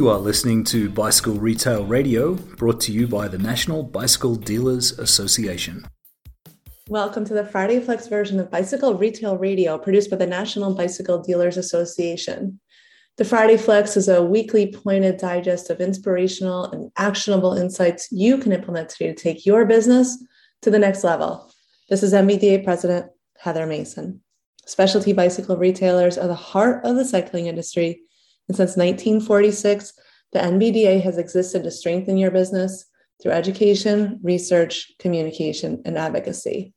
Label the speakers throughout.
Speaker 1: You are listening to Bicycle Retail Radio, brought to you by the National Bicycle Dealers Association.
Speaker 2: Welcome to the Friday Flex version of Bicycle Retail Radio, produced by the National Bicycle Dealers Association. The Friday Flex is a weekly pointed digest of inspirational and actionable insights you can implement today to take your business to the next level. This is NBDA President Heather Mason. Specialty bicycle retailers are the heart of the cycling industry and since 1946, the NBDA has existed to strengthen your business through education, research, communication, and advocacy.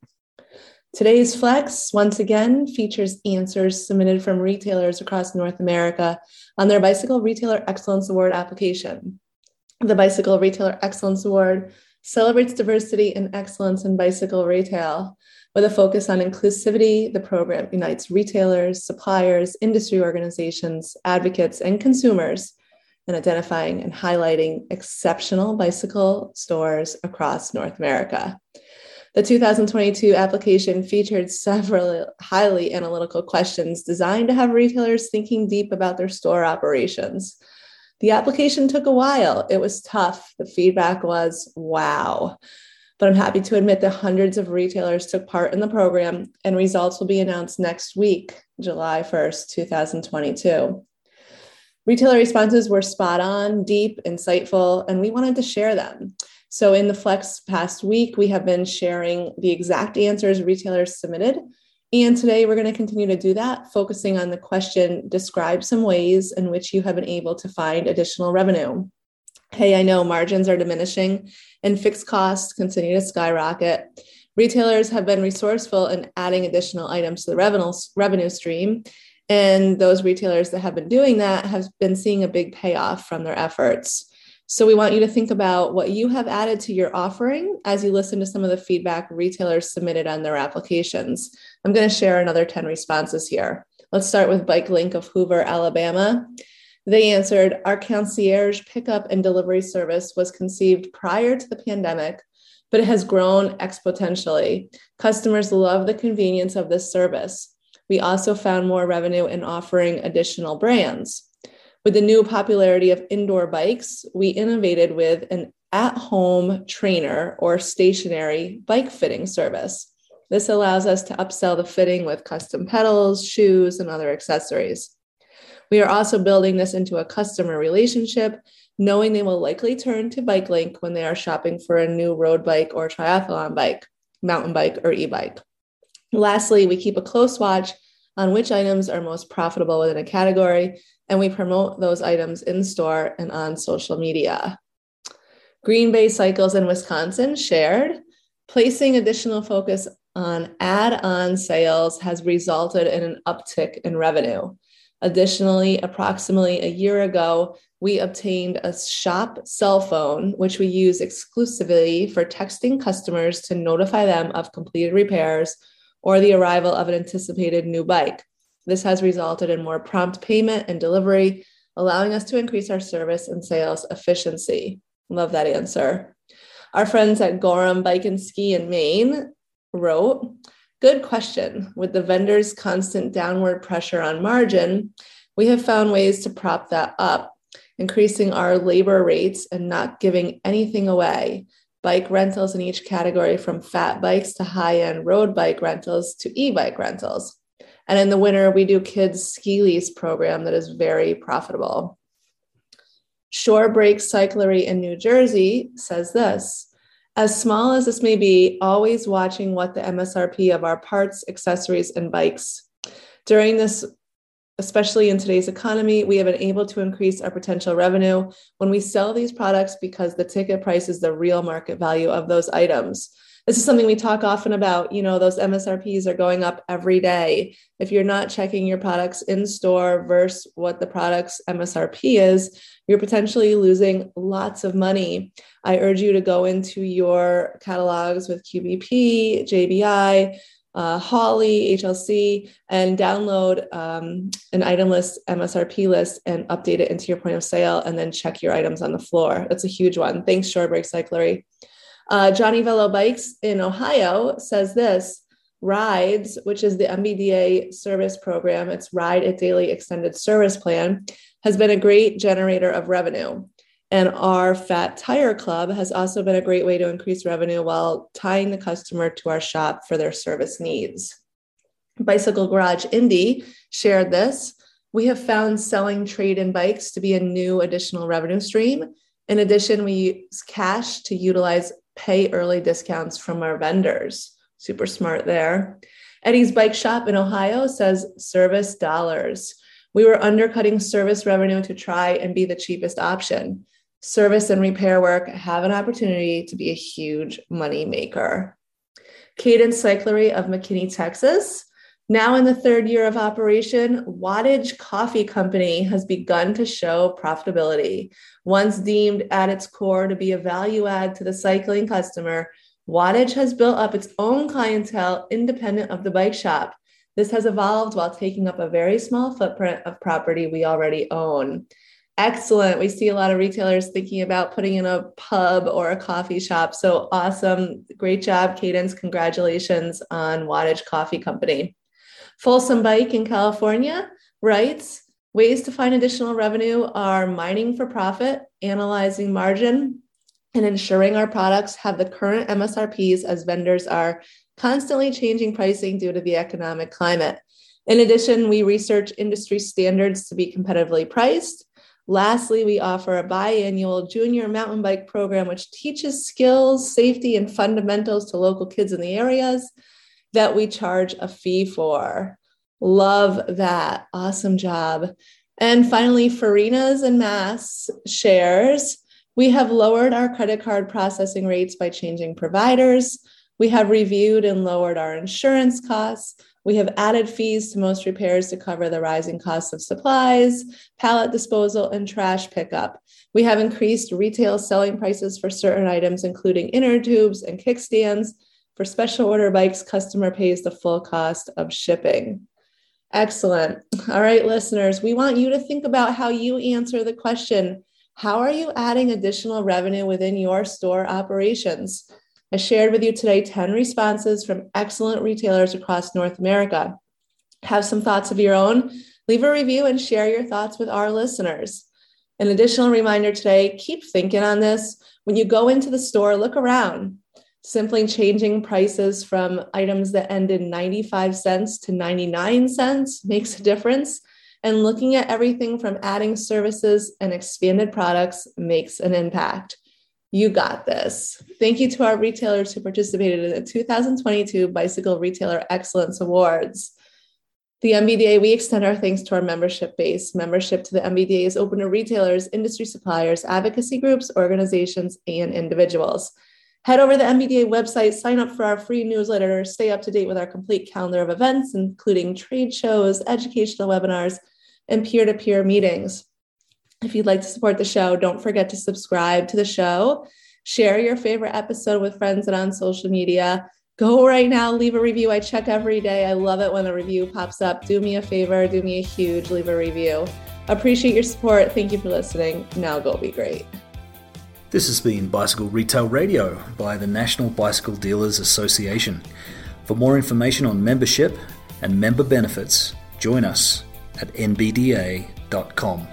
Speaker 2: Today's Flex, once again, features answers submitted from retailers across North America on their Bicycle Retailer Excellence Award application. The Bicycle Retailer Excellence Award celebrates diversity and excellence in bicycle retail with a focus on inclusivity, the program unites retailers, suppliers, industry organizations, advocates, and consumers in identifying and highlighting exceptional bicycle stores across North America. The 2022 application featured several highly analytical questions designed to have retailers thinking deep about their store operations. The application took a while. It was tough. The feedback was wow but I'm happy to admit that hundreds of retailers took part in the program and results will be announced next week, July 1st, 2022. Retailer responses were spot on, deep, insightful, and we wanted to share them. So, in the Flex past week, we have been sharing the exact answers retailers submitted. And today we're going to continue to do that, focusing on the question describe some ways in which you have been able to find additional revenue hey, I know margins are diminishing and fixed costs continue to skyrocket. Retailers have been resourceful in adding additional items to the revenue, revenue stream. And those retailers that have been doing that have been seeing a big payoff from their efforts. So we want you to think about what you have added to your offering as you listen to some of the feedback retailers submitted on their applications. I'm going to share another 10 responses here. Let's start with Bike Link of Hoover, Alabama. They answered, Our concierge pickup and delivery service was conceived prior to the pandemic, but it has grown exponentially. Customers love the convenience of this service. We also found more revenue in offering additional brands. With the new popularity of indoor bikes, we innovated with an at home trainer or stationary bike fitting service. This allows us to upsell the fitting with custom pedals, shoes, and other accessories. We are also building this into a customer relationship, knowing they will likely turn to BikeLink when they are shopping for a new road bike or triathlon bike, mountain bike, or e bike. Lastly, we keep a close watch on which items are most profitable within a category, and we promote those items in store and on social media. Green Bay Cycles in Wisconsin shared placing additional focus on add on sales has resulted in an uptick in revenue. Additionally, approximately a year ago, we obtained a shop cell phone, which we use exclusively for texting customers to notify them of completed repairs or the arrival of an anticipated new bike. This has resulted in more prompt payment and delivery, allowing us to increase our service and sales efficiency. Love that answer. Our friends at Gorham Bike and Ski in Maine wrote, Good question. With the vendor's constant downward pressure on margin, we have found ways to prop that up, increasing our labor rates and not giving anything away. Bike rentals in each category from fat bikes to high end road bike rentals to e bike rentals. And in the winter, we do kids' ski lease program that is very profitable. Shore Break Cyclery in New Jersey says this as small as this may be, always watching what the MSRP of our parts, accessories, and bikes. During this, especially in today's economy, we have been able to increase our potential revenue when we sell these products because the ticket price is the real market value of those items this is something we talk often about. You know, those MSRPs are going up every day. If you're not checking your products in store versus what the product's MSRP is, you're potentially losing lots of money. I urge you to go into your catalogs with QBP, JBI, uh, Hawley, HLC, and download um, an item list, MSRP list, and update it into your point of sale, and then check your items on the floor. That's a huge one. Thanks, Shorebreak Cyclery. Uh, Johnny Velo Bikes in Ohio says this Rides, which is the NBDA service program, it's Ride at Daily Extended Service Plan, has been a great generator of revenue. And our Fat Tire Club has also been a great way to increase revenue while tying the customer to our shop for their service needs. Bicycle Garage Indy shared this. We have found selling trade in bikes to be a new additional revenue stream. In addition, we use cash to utilize pay early discounts from our vendors. Super smart there. Eddie's Bike Shop in Ohio says service dollars. We were undercutting service revenue to try and be the cheapest option. Service and repair work have an opportunity to be a huge money maker. Cadence Cyclery of McKinney, Texas. Now in the third year of operation, Wattage Coffee Company has begun to show profitability. Once deemed at its core to be a value add to the cycling customer, Wattage has built up its own clientele independent of the bike shop. This has evolved while taking up a very small footprint of property we already own. Excellent. We see a lot of retailers thinking about putting in a pub or a coffee shop. So awesome. Great job, Cadence. Congratulations on Wattage Coffee Company. Folsom Bike in California writes ways to find additional revenue are mining for profit, analyzing margin, and ensuring our products have the current MSRPs as vendors are constantly changing pricing due to the economic climate. In addition, we research industry standards to be competitively priced. Lastly, we offer a biannual junior mountain bike program, which teaches skills, safety, and fundamentals to local kids in the areas that we charge a fee for. Love that. Awesome job. And finally, Farina's and Mass shares. We have lowered our credit card processing rates by changing providers. We have reviewed and lowered our insurance costs. We have added fees to most repairs to cover the rising costs of supplies, pallet disposal, and trash pickup. We have increased retail selling prices for certain items, including inner tubes and kickstands, for special order bikes, customer pays the full cost of shipping. Excellent. All right, listeners, we want you to think about how you answer the question How are you adding additional revenue within your store operations? I shared with you today 10 responses from excellent retailers across North America. Have some thoughts of your own? Leave a review and share your thoughts with our listeners. An additional reminder today keep thinking on this. When you go into the store, look around simply changing prices from items that end in 95 cents to 99 cents makes a difference. And looking at everything from adding services and expanded products makes an impact. You got this. Thank you to our retailers who participated in the 2022 Bicycle Retailer Excellence Awards. The NBDA, we extend our thanks to our membership base. Membership to the NBDA is open to retailers, industry suppliers, advocacy groups, organizations, and individuals. Head over to the NBDA website, sign up for our free newsletter, stay up to date with our complete calendar of events, including trade shows, educational webinars, and peer to peer meetings. If you'd like to support the show, don't forget to subscribe to the show, share your favorite episode with friends and on social media. Go right now, leave a review. I check every day. I love it when a review pops up. Do me a favor, do me a huge, leave a review. Appreciate your support. Thank you for listening. Now go be great.
Speaker 1: This has been Bicycle Retail Radio by the National Bicycle Dealers Association. For more information on membership and member benefits, join us at nbda.com.